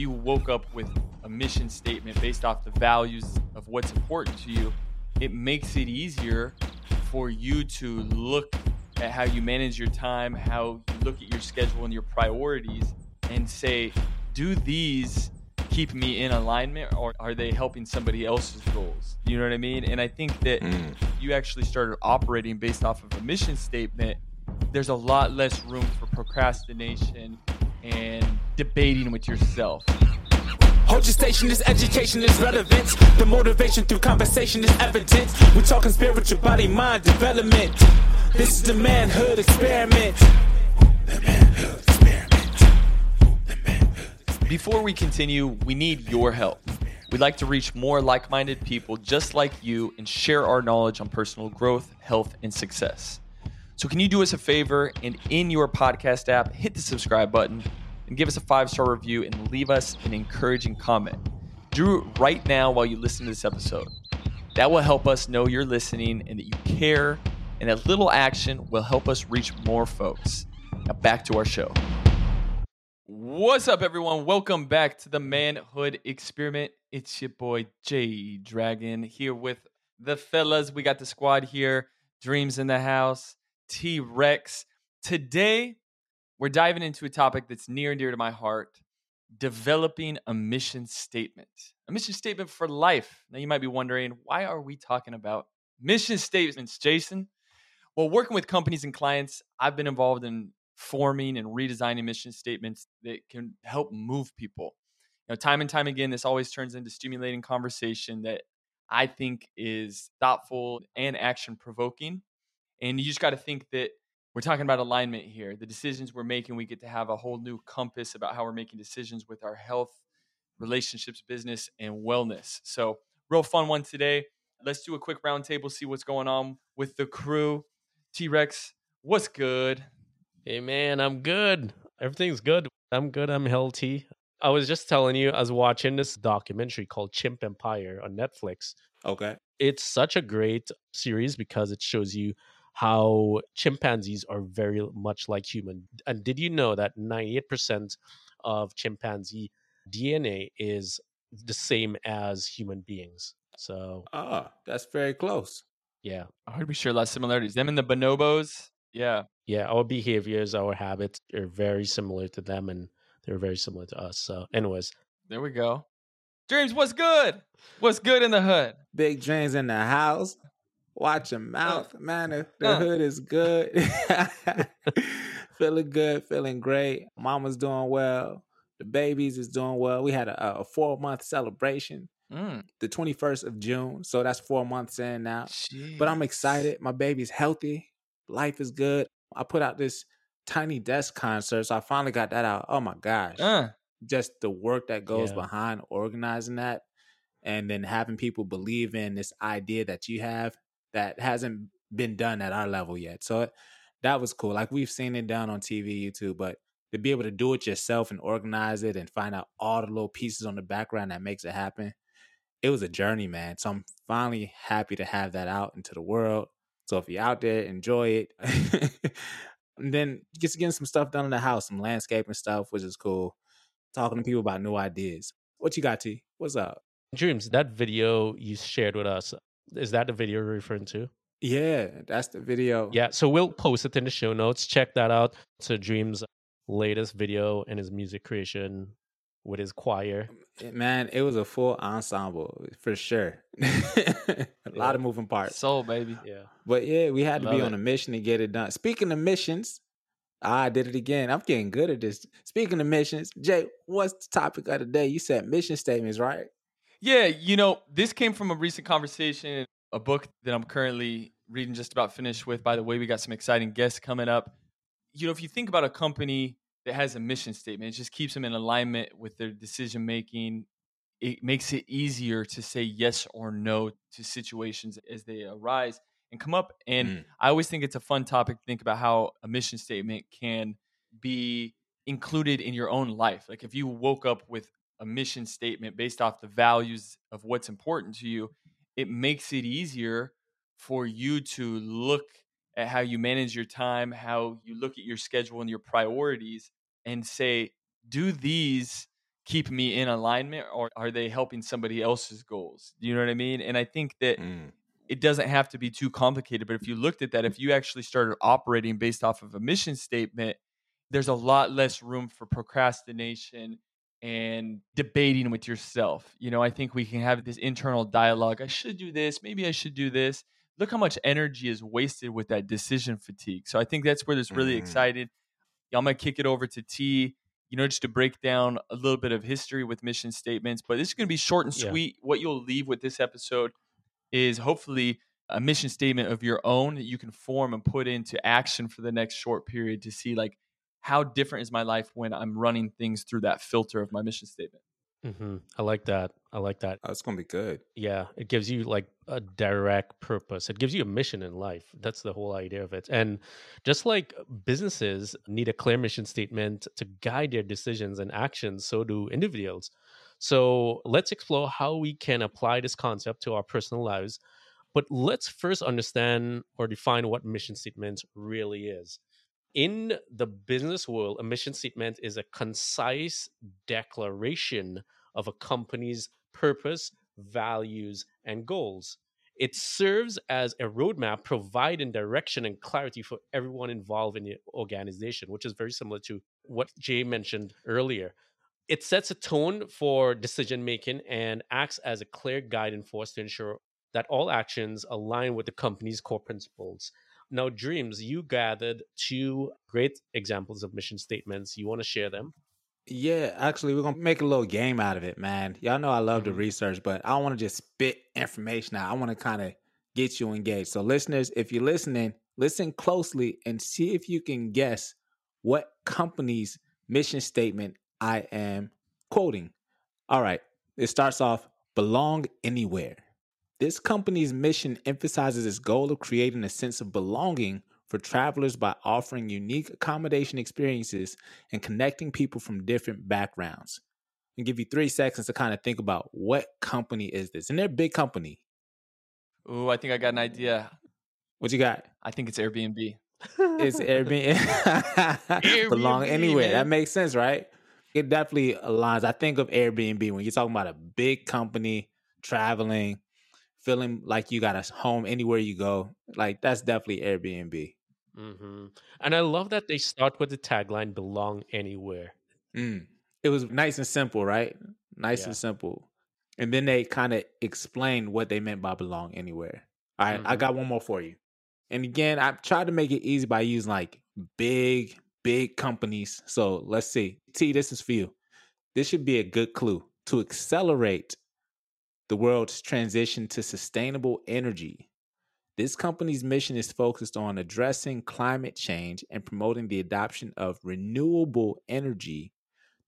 you woke up with a mission statement based off the values of what's important to you, it makes it easier for you to look at how you manage your time, how you look at your schedule and your priorities, and say, do these keep me in alignment or are they helping somebody else's goals? You know what I mean? And I think that Mm. you actually started operating based off of a mission statement, there's a lot less room for procrastination and debating with yourself. Hold your station, this education is relevant. The motivation through conversation is evident. We're talking spiritual body mind development. This is the manhood experiment. The manhood experiment. The manhood Before we continue, we need your help. We'd like to reach more like minded people just like you and share our knowledge on personal growth, health, and success. So, can you do us a favor and in your podcast app, hit the subscribe button and give us a five star review and leave us an encouraging comment? Do it right now while you listen to this episode. That will help us know you're listening and that you care, and that little action will help us reach more folks. Now, back to our show. What's up, everyone? Welcome back to the Manhood Experiment. It's your boy J Dragon here with the fellas. We got the squad here. Dreams in the house. T Rex. Today, we're diving into a topic that's near and dear to my heart developing a mission statement. A mission statement for life. Now, you might be wondering, why are we talking about mission statements, Jason? Well, working with companies and clients, I've been involved in forming and redesigning mission statements that can help move people. Know, time and time again, this always turns into stimulating conversation that I think is thoughtful and action provoking. And you just got to think that we're talking about alignment here. The decisions we're making, we get to have a whole new compass about how we're making decisions with our health, relationships, business, and wellness. So, real fun one today. Let's do a quick roundtable, see what's going on with the crew. T Rex, what's good? Hey man, I'm good. Everything's good. I'm good. I'm healthy. I was just telling you, I was watching this documentary called Chimp Empire on Netflix. Okay. It's such a great series because it shows you how chimpanzees are very much like human. And did you know that 98% of chimpanzee DNA is the same as human beings? So, Ah, that's very close. yeah. I heard we share a lot of similarities. Them and the bonobos. Yeah. Yeah, our behaviors, our habits are very similar to them and they're very similar to us. So, anyways, There we go. Dreams, what's good? What's good in the hood? Big dreams in the house. Watch your mouth, man. The, the hood is good. feeling good, feeling great. Mama's doing well. The babies is doing well. We had a, a four month celebration, Mm, the 21st of June. So that's four months in now. But I'm excited. My baby's healthy. Life is good. I put out this tiny desk concert. So I finally got that out. Oh my gosh. Uh, just the work that goes Yeah. behind organizing that and then having people believe in this idea that you have that hasn't been done at our level yet. So that was cool. Like we've seen it done on TV, YouTube, but to be able to do it yourself and organize it and find out all the little pieces on the background that makes it happen, it was a journey, man. So I'm finally happy to have that out into the world. So if you're out there, enjoy it. and then just getting some stuff done in the house, some landscaping stuff, which is cool talking to people about new ideas. What you got, T? What's up? Dreams, that video you shared with us, is that the video you're referring to? Yeah, that's the video. Yeah, so we'll post it in the show notes. Check that out. So Dreams' latest video and his music creation with his choir. Um, man, it was a full ensemble for sure. a lot of moving parts. soul, baby. Yeah. But yeah, we had to be on it. a mission to get it done. Speaking of missions, I did it again. I'm getting good at this. Speaking of missions, Jay, what's the topic of the day? You said mission statements, right? Yeah, you know, this came from a recent conversation, a book that I'm currently reading, just about finished with. By the way, we got some exciting guests coming up. You know, if you think about a company that has a mission statement, it just keeps them in alignment with their decision making. It makes it easier to say yes or no to situations as they arise and come up. And Mm. I always think it's a fun topic to think about how a mission statement can be included in your own life. Like if you woke up with a mission statement based off the values of what's important to you, it makes it easier for you to look at how you manage your time, how you look at your schedule and your priorities, and say, do these keep me in alignment or are they helping somebody else's goals? You know what I mean? And I think that Mm. it doesn't have to be too complicated. But if you looked at that, if you actually started operating based off of a mission statement, there's a lot less room for procrastination and debating with yourself. You know, I think we can have this internal dialogue. I should do this. Maybe I should do this. Look how much energy is wasted with that decision fatigue. So I think that's where this really Mm. excited. I'm gonna kick it over to T. You know, just to break down a little bit of history with mission statements. But this is gonna be short and Yeah. sweet. What you'll leave with this episode is hopefully a mission statement of your own that you can form and put into action for the next short period to see like how different is my life when I'm running things through that filter of my mission statement. hmm I like that. I like that. Oh, it's gonna be good. Yeah, it gives you like a direct purpose. It gives you a mission in life. That's the whole idea of it. And just like businesses need a clear mission statement to guide their decisions and actions, so do individuals. So let's explore how we can apply this concept to our personal lives. But let's first understand or define what mission statement really is. In the business world, a mission statement is a concise declaration of a company's purpose, values, and goals. It serves as a roadmap providing direction and clarity for everyone involved in the organization, which is very similar to what Jay mentioned earlier. It sets a tone for decision making and acts as a clear guiding force to ensure that all actions align with the company's core principles. Now, Dreams, you gathered two great examples of mission statements. You want to share them? Yeah, actually, we're gonna make a little game out of it, man. Y'all know I love to Mhm. research, but I don't want to just spit information out. I want to kind of get you engaged. So, listeners, if you're listening, listen closely and see if you can guess what company's mission statement I am quoting. All right, it starts off belong anywhere. This company's mission emphasizes its goal of creating a sense of belonging for travelers by offering unique accommodation experiences and connecting people from different backgrounds. And give you three seconds to kind of think about what company is this? And they're a big company. Ooh, I think I got an idea. What you got? I think it's Airbnb. It's Airbnb. Belong Airbnb, anywhere. That makes sense, right? It definitely aligns. I think of Airbnb when you're talking about a big company traveling, feeling like you got a home anywhere you go. Like that's definitely Airbnb. hmm And I love that they start with the tagline "Belong Anywhere." Mm. It was nice and simple, right? Nice Yeah. and simple. And then they kind of explained what they meant by belong anywhere. All right, I Mhm. got one more for you. And again, I tried to make it easy by using like big, big companies. So let's see. T, this is for you. This should be a good clue to accelerate the world's transition to sustainable energy. This company's mission is focused on addressing climate change and promoting the adoption of renewable energy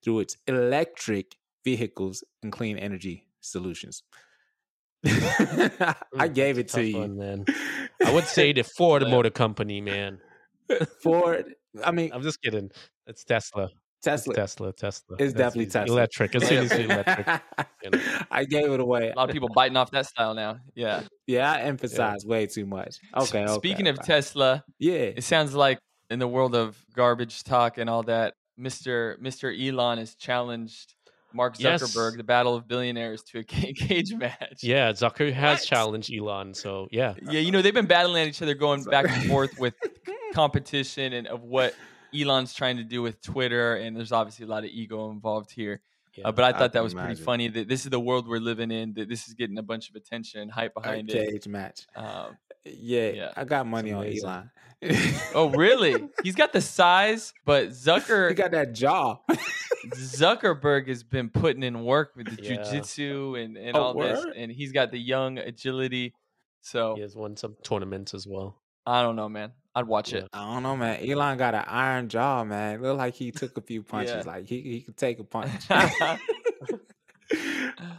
through its electric vehicles and clean energy solutions. I gave it to you. one, man. I would say the Ford Motor Company, man. Ford, I mean, I'm just kidding. It's Tesla. Tesla. Tesla. Tesla. It's That's definitely easy. Tesla. Electric. As soon as electric. you know. I gave it away. A lot of people biting off that style now. Yeah. Yeah, I emphasize way too much. Okay. okay Speaking of okay. Tesla, yeah, it sounds like in the world of garbage talk and all that, Mr. Mr. Elon has challenged Mark Yes. Zuckerberg, the battle of billionaires, to a cage match. Yeah, Zucker has What? challenged Elon. So yeah. Yeah, you know, they've been battling at each other, going back and forth with competition and of what Elon's trying to do with Twitter. And there's obviously a lot of ego involved here. yeah. Uh, but I I thought that can was pretty funny that this is the world we're living in, that this is getting a bunch of attention and hype a behind it. cage match. Um, Yeah, Yeah. I got money on amazing. Elon. oh, really? He's got the size, but he got that jaw. Zuckerberg has been putting in work with the Yeah. jujitsu and, and Oh, all this, and he's got the young agility. So He has won some tournaments as well. I don't know, man. I'd watch it. I don't know, man. Elon got an iron jaw, man. Look like he took a few punches. Yeah. Like he he could take a punch. all right,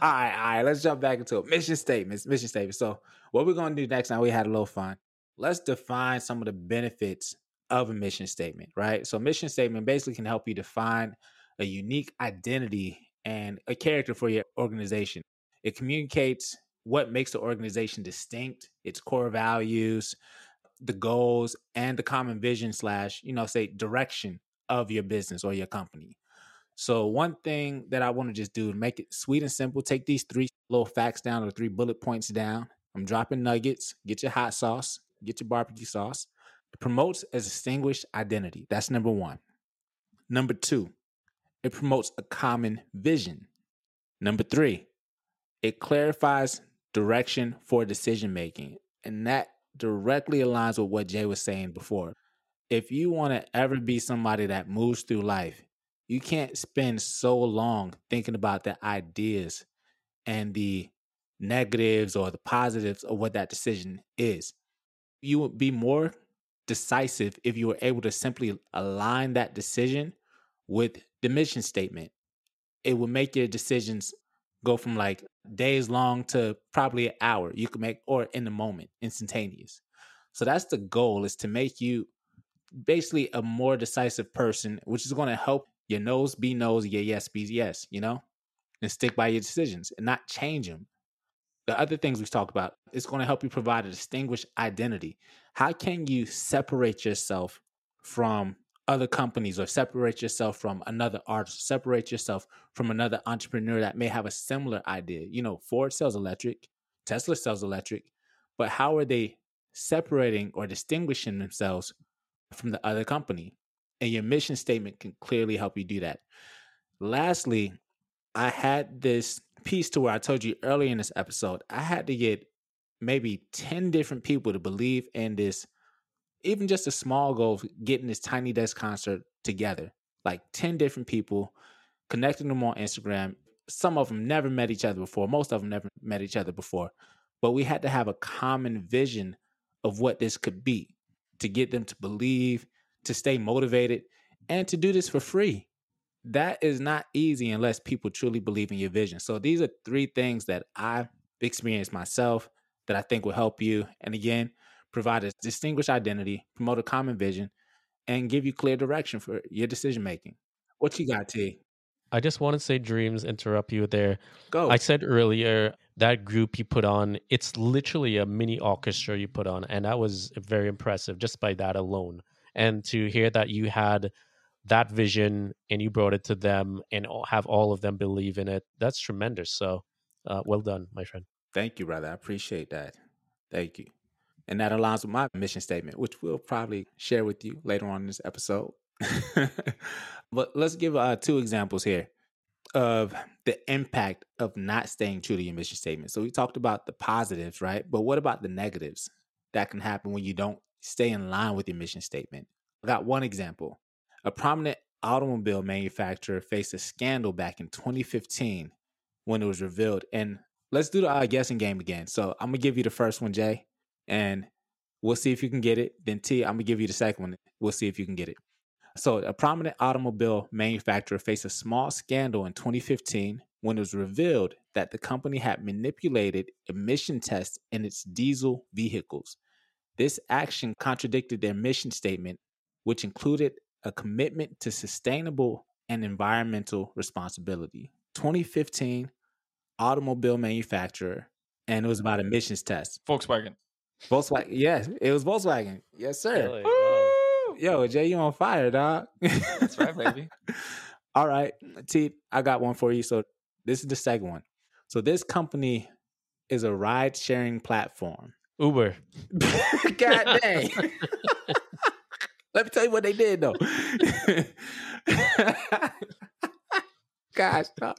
all right. Let's jump back into it. Mission statements. Mission statements. So what we're gonna do next now? We had a little fun. Let's define some of the benefits of a mission statement, right? So mission statement basically can help you define a unique identity and a character for your organization. It communicates what makes the organization distinct, its core values, the goals, and the common vision slash, you know, say direction of your business or your company. So one thing that I want to just do make it sweet and simple, take these three little facts down or three bullet points down. I'm dropping nuggets. Get your hot sauce, get your barbecue sauce. It promotes a distinguished identity. That's number one. Number two, it promotes a common vision. Number three, it clarifies direction for decision making. And that directly aligns with what Jay was saying before. If you want to ever be somebody that moves through life, you can't spend so long thinking about the ideas and the negatives or the positives of what that decision is. You would be more decisive if you were able to simply align that decision with the mission statement. It would make your decisions go from like days long to probably an hour. You can make or in the moment instantaneous. So that's the goal is to make you basically a more decisive person which is going to help your nose be nose your yes be yes you know and stick by your decisions and not change them the other things we've talked about is going to help you provide a distinguished identity. How can you separate yourself from other companies or separate yourself from another artist, separate yourself from another entrepreneur that may have a similar idea. You know, Ford sells electric, Tesla sells electric, but how are they separating or distinguishing themselves from the other company? And your mission statement can clearly help you do that. Lastly, I had this piece to where I told you earlier in this episode, I had to get maybe 10 different people to believe in this even just a small goal of getting this tiny desk concert together, like 10 different people, connecting them on Instagram. Some of them never met each other before, most of them never met each other before. But we had to have a common vision of what this could be to get them to believe, to stay motivated, and to do this for free. That is not easy unless people truly believe in your vision. So these are three things that I've experienced myself that I think will help you. And again, provide a distinguished identity, promote a common vision, and give you clear direction for your decision making. What you got, T? I just want to say, Dreams, interrupt you there. Go. I said earlier that group you put on, it's literally a mini orchestra you put on. And that was very impressive just by that alone. And to hear that you had that vision and you brought it to them and have all of them believe in it, that's tremendous. So uh, well done, my friend. Thank you, brother. I appreciate that. Thank you. And that aligns with my mission statement, which we'll probably share with you later on in this episode. but let's give uh, two examples here of the impact of not staying true to your mission statement. So we talked about the positives, right? But what about the negatives that can happen when you don't stay in line with your mission statement? I got one example. A prominent automobile manufacturer faced a scandal back in 2015 when it was revealed. And let's do the uh, guessing game again. So I'm gonna give you the first one, Jay and we'll see if you can get it. Then T, I'm gonna give you the second one. We'll see if you can get it. So, a prominent automobile manufacturer faced a small scandal in 2015 when it was revealed that the company had manipulated emission tests in its diesel vehicles. This action contradicted their mission statement, which included a commitment to sustainable and environmental responsibility. 2015 automobile manufacturer, and it was about emissions tests. Volkswagen. Volkswagen. Yes, it was Volkswagen. Yes, sir. Really? Wow. Yo, Jay, you on fire, dog. That's right, baby. All right, T, I got one for you. So this is the second one. So this company is a ride sharing platform. Uber. God dang. Let me tell you what they did though. Gosh, dog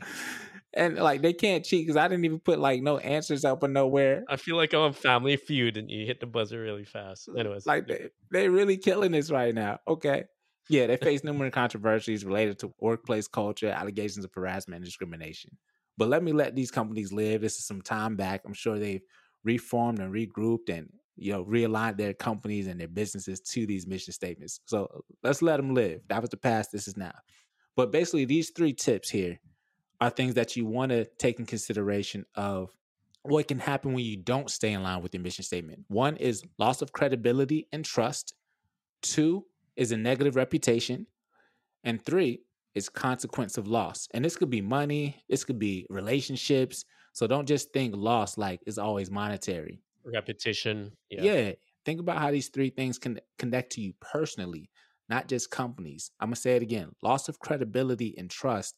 and like they can't cheat because I didn't even put like no answers up or nowhere. I feel like I'm on Family Feud and you hit the buzzer really fast. Uh, Anyways, like they they really killing this right now. Okay, yeah, they face numerous controversies related to workplace culture, allegations of harassment, and discrimination. But let me let these companies live. This is some time back. I'm sure they've reformed and regrouped and you know realigned their companies and their businesses to these mission statements. So let's let them live. That was the past. This is now. But basically, these three tips here are things that you want to take in consideration of what can happen when you don't stay in line with your mission statement. One is loss of credibility and trust. Two is a negative reputation. And three is consequence of loss. And this could be money, this could be relationships. So don't just think loss like it's always monetary. Repetition. Yeah. yeah. Think about how these three things can connect to you personally. not just companies. I'm going to say it again loss of credibility and trust,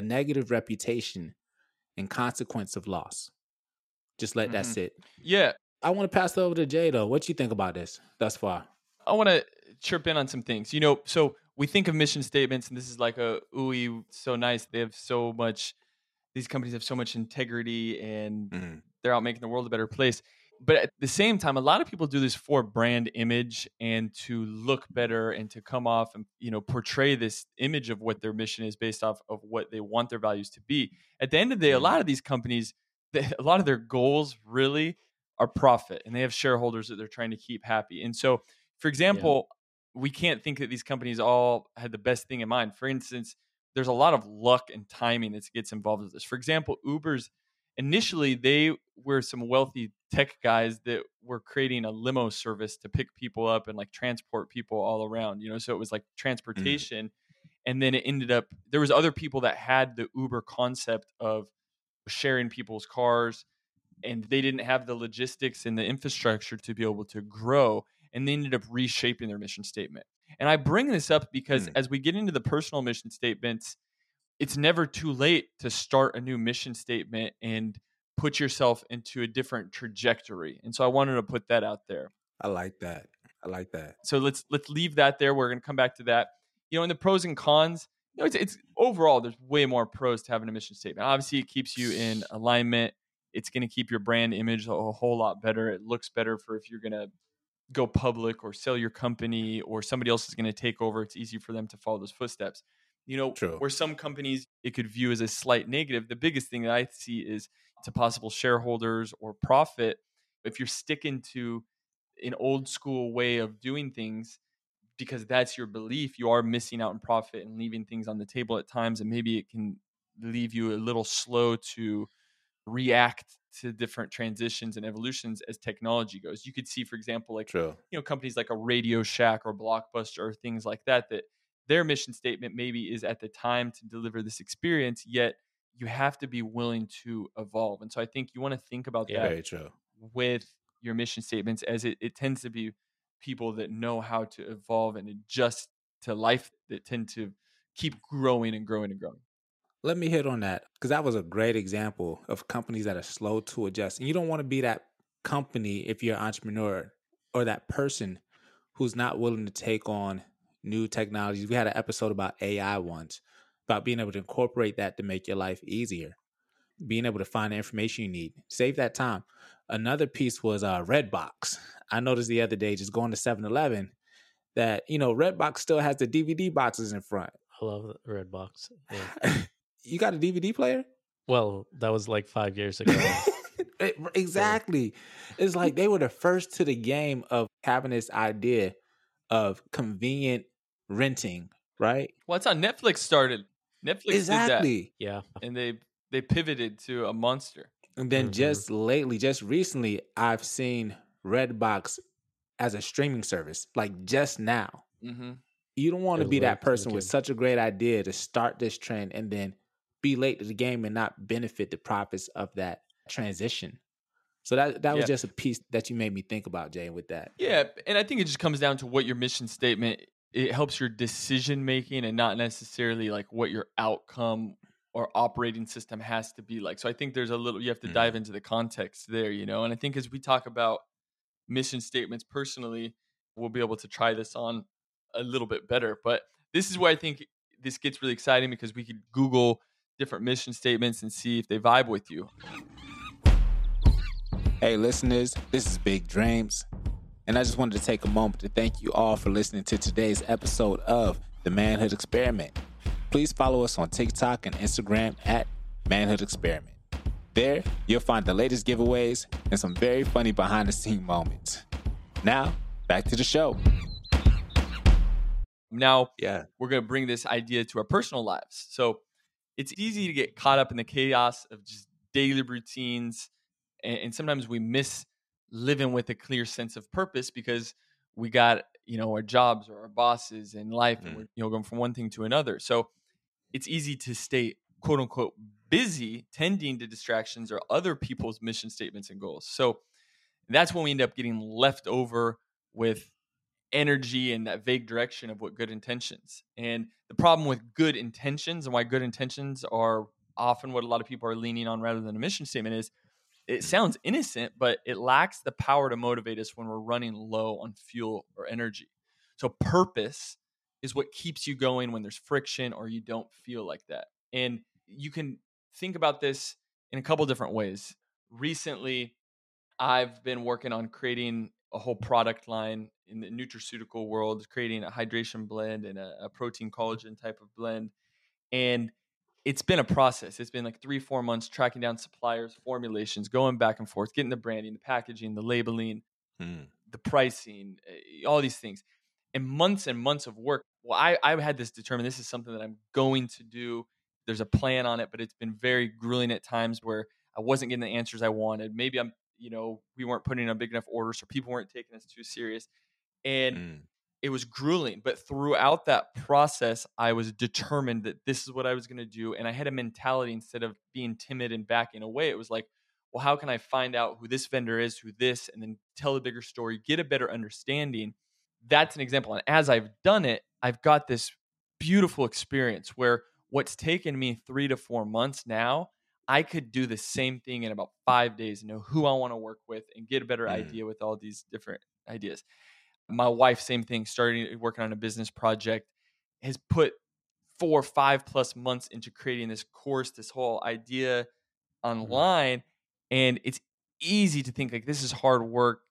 negative reputation, and consequence of loss. Just let that Mhm. sit. Yeah, I want to pass it over to Jay, though. What you think about this thus far? I want to chirp in on some things. You know, so we think of mission statements, and this is like a ooey, so nice. They have so much. These companies have so much integrity, and they're out making the world a better place. But at the same time, a lot of people do this for brand image and to look better and to come off and you know portray this image of what their mission is based off of what they want their values to be. At the end of the day, a Mhm. lot of these companies, a lot of their goals really are profit, and they have shareholders that they're trying to keep happy. And so, for example, we can't think that these companies all had the best thing in mind. For instance, there's a lot of luck and timing that gets involved with this. For example, Uber's initially they were some wealthy tech guys that were creating a limo service to pick people up and like transport people all around, you know, so it was like transportation and then it ended up there was other people that had the Uber concept of sharing people's cars and they didn't have the logistics and the infrastructure to be able to grow and they ended up reshaping their mission statement. And I bring this up because Mm. as we get into the personal mission statements, it's never too late to start a new mission statement and put yourself into a different trajectory. And so I wanted to put that out there. I like that. I like that. So let's let's leave that there. We're going to come back to that. You know, in the pros and cons, you know, it's, it's overall there's way more pros to having a mission statement. Obviously, it keeps you in alignment. It's going to keep your brand image a, a whole lot better. It looks better for if you're going to go public or sell your company or somebody else is going to take over. It's easy for them to follow those footsteps. You know, True. where some companies it could view as a slight negative. The biggest thing that I see is to possible shareholders or profit. If you're sticking to an old school way of doing things because that's your belief, you are missing out on profit and leaving things on the table at times, and maybe it can leave you a little slow to react to different transitions and evolutions as technology goes. You could see, for example, like True. you know companies like a Radio Shack or Blockbuster or things like that that their mission statement maybe is at the time to deliver this experience, yet you have to be willing to evolve. And so I think you want to think about Yeah. that true. with your mission statements as it, it tends to be people that know how to evolve and adjust to life that tend to keep growing and growing and growing. Let me hit on that because that was a great example of companies that are slow to adjust. And you don't want to be that company if you're an entrepreneur or that person who's not willing to take on new technologies. We had an episode about AI once, about being able to incorporate that to make your life easier, being able to find the information you need, save that time. Another piece was uh, Redbox. I noticed the other day just going to 7 Eleven that, you know, Redbox still has the DVD boxes in front. I love the red box. Yeah. you got a DVD player? Well, that was like five years ago. Exactly. It's like they were the first to the game of having this idea of convenient renting, right? Well, that's how Netflix started. Netflix did exactly. yeah. and they they pivoted to a monster. And then Mhm. just lately, just recently, I've seen Redbox as a streaming service, like just now. Mm-hmm. You don't want to be that to the person with such a great idea to start this trend and then be late to the game and not benefit the profits of that transition. So that that was Yeah. just a piece that you made me think about, Jay, with that. Yeah, and I think it just comes down to what your mission statement. It helps your decision making, and not necessarily like what your outcome or operating system has to be like. So I think there's a little you have to Mhm. dive into the context there, you know. And I think as we talk about mission statements personally, we'll be able to try this on a little bit better. But this is where I think this gets really exciting because we could Google different mission statements and see if they vibe with you. Hey, listeners, this is Big Dreams. And I just wanted to take a moment to thank you all for listening to today's episode of The Manhood Experiment. Please follow us on TikTok and Instagram at Manhood Experiment. There, you'll find the latest giveaways and some very funny behind the scene moments. Now, back to the show. Now, Yeah. we're going to bring this idea to our personal lives. So it's easy to get caught up in the chaos of just daily routines. And, and sometimes we miss living with a clear sense of purpose because we got, you know, our jobs or our bosses and life, and Mm. we're, you know, going from one thing to another. So it's easy to stay quote unquote busy tending to distractions or other people's mission statements and goals. So that's when we end up getting left over with energy and that vague direction of what good intentions. And the problem with good intentions and why good intentions are often what a lot of people are leaning on rather than a mission statement is it sounds innocent, but it lacks the power to motivate us when we're running low on fuel or energy. So, purpose is what keeps you going when there's friction or you don't feel like that. And you can think about this in a couple different ways. Recently, I've been working on creating a whole product line in the nutraceutical world, creating a hydration blend and a, a protein collagen type of blend. And it's been a process. It's been like three, four months tracking down suppliers, formulations, going back and forth, getting the branding, the packaging, the labeling, Mm. the pricing, eh, all these things, and months and months of work. Well, I I had this determined. This is something that I'm going to do. There's a plan on it, but it's been very grueling at times where I wasn't getting the answers I wanted. Maybe I'm, you know, we weren't putting in a big enough order, so people weren't taking us too serious, and Mm. It was grueling. But throughout that process, I was determined that this is what I was going to do. And I had a mentality instead of being timid and backing away, it was like, well, how can I find out who this vendor is, who this, and then tell a bigger story, get a better understanding? That's an example. And as I've done it, I've got this beautiful experience where what's taken me three to four months now, I could do the same thing in about five days, know who I want to work with, and get a better Mm. idea with all these different ideas my wife same thing starting working on a business project has put four five plus months into creating this course this whole idea mm-hmm. online and it's easy to think like this is hard work.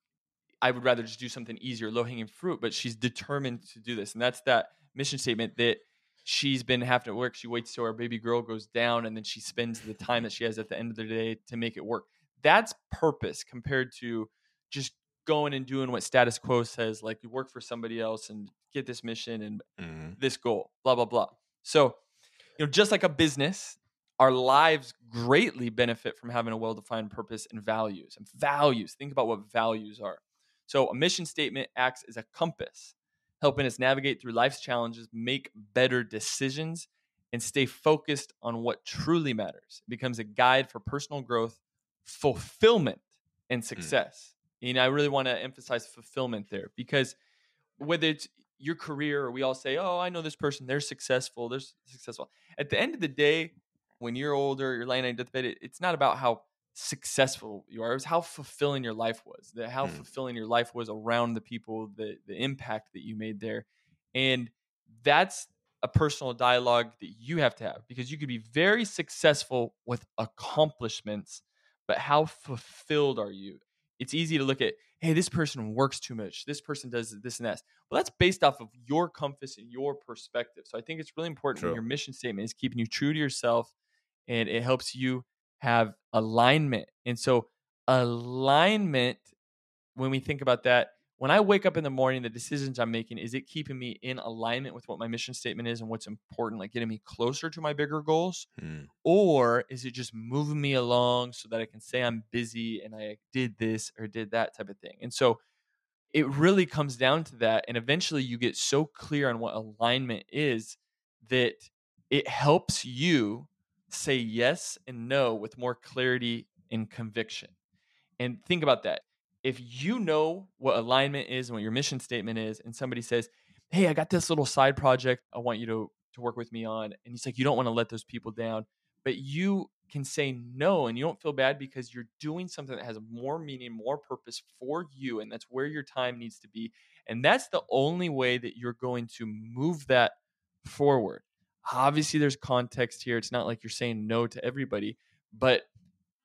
I would rather just do something easier low hanging fruit but she's determined to do this and that's that mission statement that she's been having to work. She waits till her baby girl goes down and then she spends the time that she has at the end of the day to make it work. That's purpose compared to just going and doing what status quo says like you work for somebody else and get this mission and Mhm. this goal blah blah blah. So you know just like a business our lives greatly benefit from having a well-defined purpose and values and values. Think about what values are. So a mission statement acts as a compass helping us navigate through life's challenges make better decisions and stay focused on what truly matters. It becomes a guide for personal growth fulfillment and success and i really want to emphasize fulfillment there because whether it's your career or we all say oh i know this person they're successful they're successful at the end of the day when you're older you're laying on your deathbed it, it's not about how successful you are it's how fulfilling your life was that how Mm. fulfilling your life was around the people the the impact that you made there and that's a personal dialogue that you have to have because you could be very successful with accomplishments but how fulfilled are you it's easy to look at hey this person works too much. This person does this and that. Well that's based off of your compass and your perspective. So i think it's really important when your mission statement is keeping you true to yourself and it helps you have alignment. And so alignment when we think about that when i wake up in the morning the decisions i'm making is it keeping me in alignment with what my mission statement is and what's important like getting me closer to my bigger goals Mm. or is it just moving me along so that I can say I'm busy and I did this or did that type of thing? And so it really comes down to that. And eventually you get so clear on what alignment is that it helps you say yes and no with more clarity and conviction. And think about that. If you know what alignment is and what your mission statement is, and somebody says, Hey, I got this little side project I want you to, to work with me on. And it's like, you don't want to let those people down but you can say no and you don't feel bad because you're doing something that has more meaning, more purpose for you. And that's where your time needs to be. And that's the only way that you're going to move that forward. Obviously, there's context here. It's not like you're saying no to everybody, but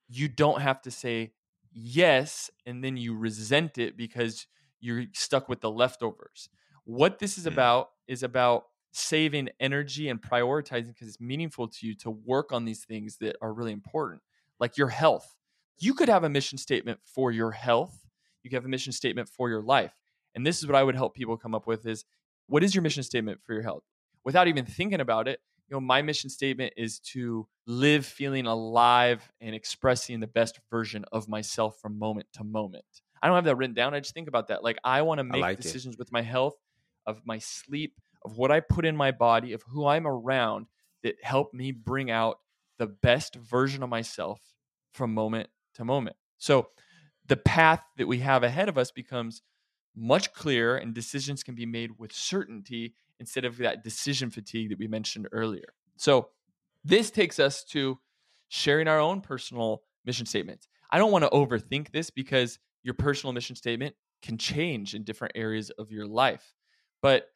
you don't have to say yes and then you resent it because you're stuck with the leftovers. What this is Mm. about is about saving energy and prioritizing because it's meaningful to you to work on these things that are really important, like your health. You could have a mission statement for your health. You could have a mission statement for your life. And this is what I would help people come up with is what is your mission statement for your health? Without even thinking about it, you know, my mission statement is to live feeling alive and expressing the best version of myself from moment to moment. I don't have that written down. I just think about that. Like I want to make like it. decisions with my health, of my sleep, of what I put in my body, of who I'm around that help me bring out the best version of myself from moment to moment. So the path that we have ahead of us becomes much clearer and decisions can be made with certainty instead of that decision fatigue that we mentioned earlier. So, this takes us to sharing our own personal mission statement. I don't want to overthink this because your personal mission statement can change in different areas of your life. But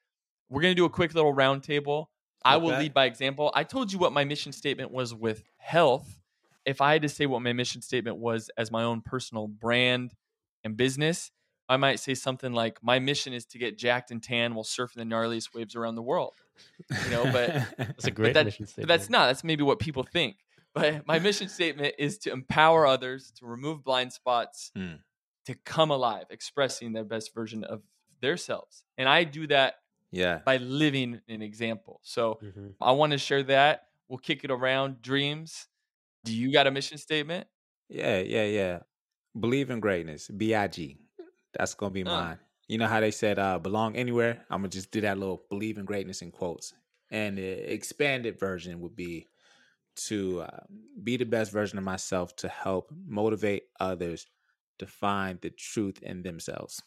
we're going to do a quick little roundtable. I will lead by example. I told you what my mission statement was with health. If I had to say what my mission statement was as my own personal brand and business, I might say something like, "My mission is to get jacked and tan while surfing the gnarliest waves around the world." You know, but That's a great that- mission but statement. that's not. That's maybe what people think. But my mission statement is to empower others, to remove blind spots, Hmm. to come alive, expressing their best version of themselves. And I do that yeah. by living an example. So Mhm. I want to share that. We'll kick it around. Dreams. Do you got a mission statement? Yeah, yeah, yeah. Believe in greatness. B I G. That's gonna be Uh. mine. You know how they said uh belong anywhere? I'm gonna just do that little believe in greatness in quotes. And the expanded version would be to uh, be the best version of myself to help motivate others to find the truth in themselves.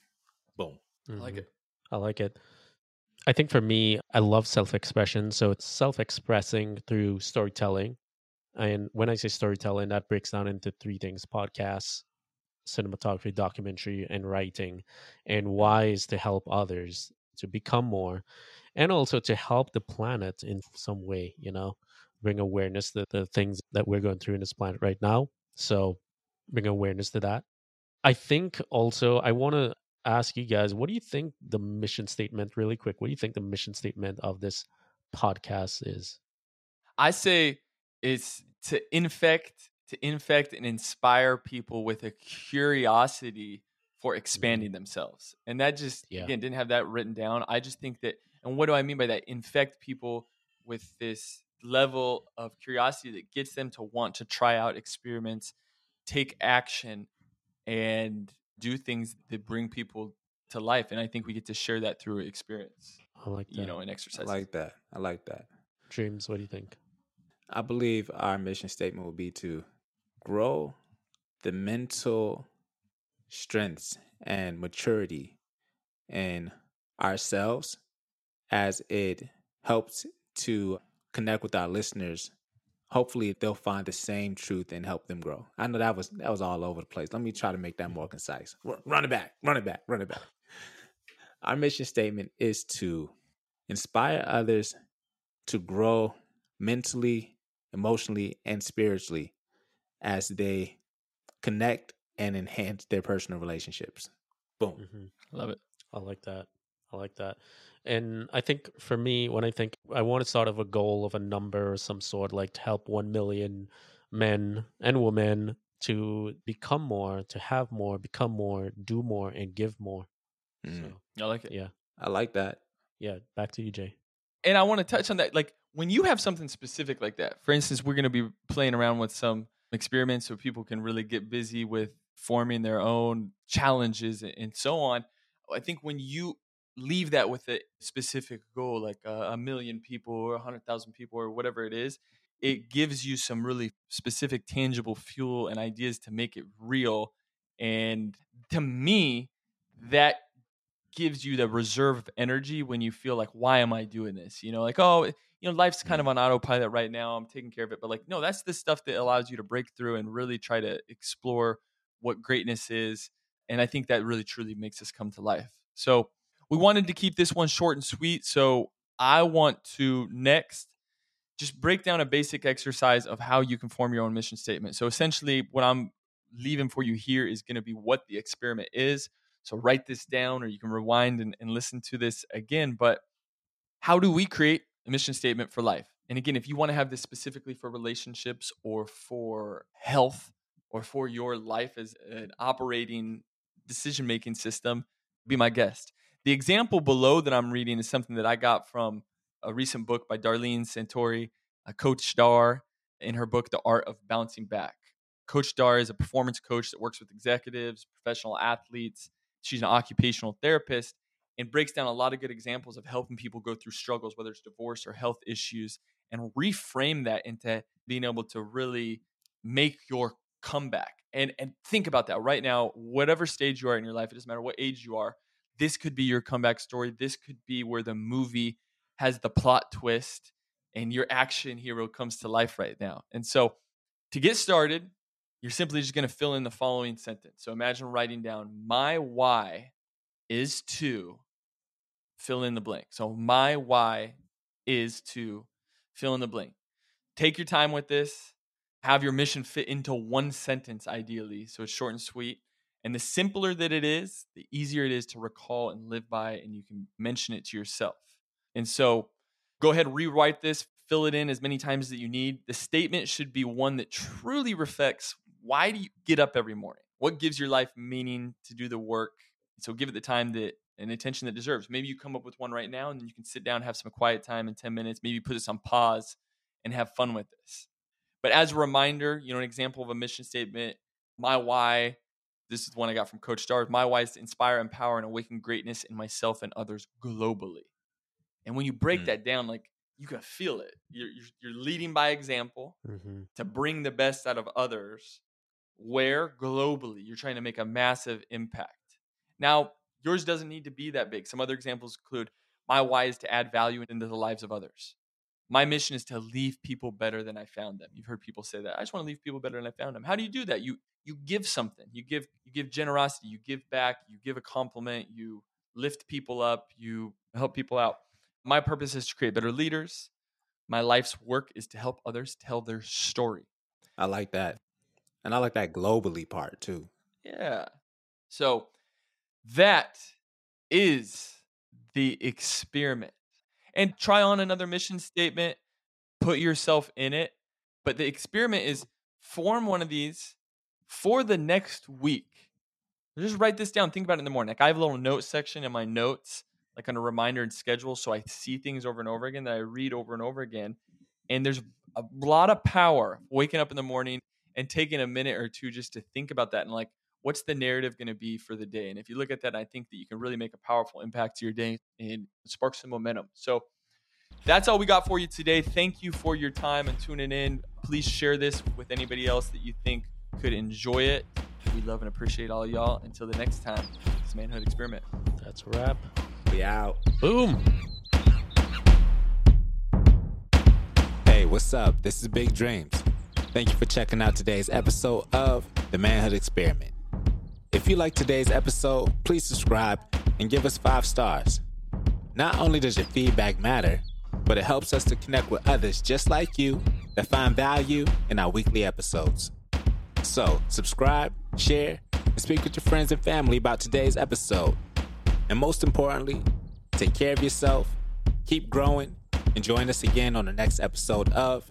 Boom. I like it. I like it. I think for me, I love self expression. So it's self expressing through storytelling. And when I say storytelling, that breaks down into three things podcasts, cinematography, documentary, and writing. And why is to help others to become more and also to help the planet in some way, you know, bring awareness to the things that we're going through in this planet right now. So bring awareness to that. I think also I want to ask you guys, what do you think the mission statement, really quick, what do you think the mission statement of this podcast is? I say it's to infect, to infect and inspire people with a curiosity for mm-hmm. expanding themselves. And that just Yeah. again didn't have that written down. I just think that and what do I mean by that? Infect people with this level of curiosity that gets them to want to try out experiments, take action and do things that bring people to life. And I think we get to share that through experience, I like that. you know, and exercise. I like that. I like that. James, what do you think? I believe our mission statement will be to grow the mental strengths and maturity in ourselves as it helps to connect with our listeners. Hopefully they'll find the same truth and help them grow. I know that was that was all over the place. Let me try to make that more concise. Run it back, run it back, run it back. Our mission statement is to inspire others to grow mentally, emotionally, and spiritually as they connect and enhance their personal relationships. Boom. hmm Love it. I like that. I like that. And I think for me, when I think I want to start of a goal of a number or some sort, like to help 1 million men and women to become more, to have more, become more, do more, and give more. Mm, So, I like it. yeah. I like that. Yeah. Back to you, Jay. and I want to touch on that. Like when you have something specific like that, for instance, we're going to be playing around with some experiments so people can really get busy with forming their own challenges and- so on. I think when you leave that with a specific goal, like a million people or a hundred thousand people or whatever it is, it gives you some really specific, tangible fuel and ideas to make it real. And to me, that gives you the reserve of energy when you feel like, why am I doing this? You know, like, oh, you know, life's kind of on autopilot right now. I'm taking care of it. But like, no, that's the stuff that allows you to break through and really try to explore what greatness is. And I think that really truly makes us come to life. So we wanted to keep this one short and sweet. So I want to next just break down a basic exercise of how you can form your own mission statement. So essentially, what I'm leaving for you here is going to be what the experiment is. So write this down, or you can rewind and, and listen to this again. But how do we create a mission statement for life? And again, if you want to have this specifically for relationships or for health or for your life as an operating decision making system, be my guest. The example below that I'm reading is something that I got from a recent book by Darlene Santore, a uh, Coach Dar, in her book, The Art of Bouncing Back. Coach Dar is a performance coach that works with executives, professional athletes. She's an occupational therapist and breaks down a lot of good examples of helping people go through struggles, whether it's divorce or health issues, and reframe that into being able to really make your comeback. And and think about that right now, whatever stage you are in your life, it doesn't matter what age you are, this could be your comeback story. This could be where the movie has the plot twist and your action hero comes to life right now. And so to get started, you're simply just going to fill in the following sentence. So imagine writing down my why is to fill in the blank. So my why is to fill in the blank. Take your time with this. Have your mission fit into one sentence, ideally. So it's short and sweet. And the simpler that it is, the easier it is to recall and live by, and you can mention it to yourself. And so go ahead, rewrite this, fill it in as many times as you need. The statement should be one that truly reflects why do you get up every morning? What gives your life meaning to do the work? So give it the time that and attention that deserves. Maybe you come up with one right now and then you can sit down, have some quiet time in 10 minutes, maybe put this on pause and have fun with this. But as a reminder, you know, an example of a mission statement, my why, this is the one I got from Coach Stars. My why is to inspire, empower, and awaken greatness in myself and others globally. And when you break mm. that down, like you can feel it. You're, you're, you're leading by example mm-hmm. to bring the best out of others, where globally you're trying to make a massive impact. Now, yours doesn't need to be that big. Some other examples include my why is to add value into the lives of others. My mission is to leave people better than I found them. You've heard people say that. I just want to leave people better than I found them. How do you do that? You you give something. You give you give generosity, you give back, you give a compliment, you lift people up, you help people out. My purpose is to create better leaders. My life's work is to help others tell their story. I like that. And I like that globally part too. Yeah. So that is the experiment. And try on another mission statement, put yourself in it. But the experiment is form one of these for the next week. Just write this down. Think about it in the morning. Like I have a little note section in my notes, like on a reminder and schedule. So I see things over and over again that I read over and over again. And there's a lot of power waking up in the morning and taking a minute or two just to think about that and like, what's the narrative going to be for the day? And if you look at that, I think that you can really make a powerful impact to your day and spark some momentum. So that's all we got for you today. Thank you for your time and tuning in. Please share this with anybody else that you think could enjoy it. We love and appreciate all y'all. Until the next time, it's Manhood Experiment. That's a wrap. We out. Boom. Hey, what's up? This is Big Dreams. Thank you for checking out today's episode of The Manhood Experiment. If you like today's episode, please subscribe and give us five stars. Not only does your feedback matter, but it helps us to connect with others just like you that find value in our weekly episodes. So, subscribe, share, and speak with your friends and family about today's episode. And most importantly, take care of yourself, keep growing, and join us again on the next episode of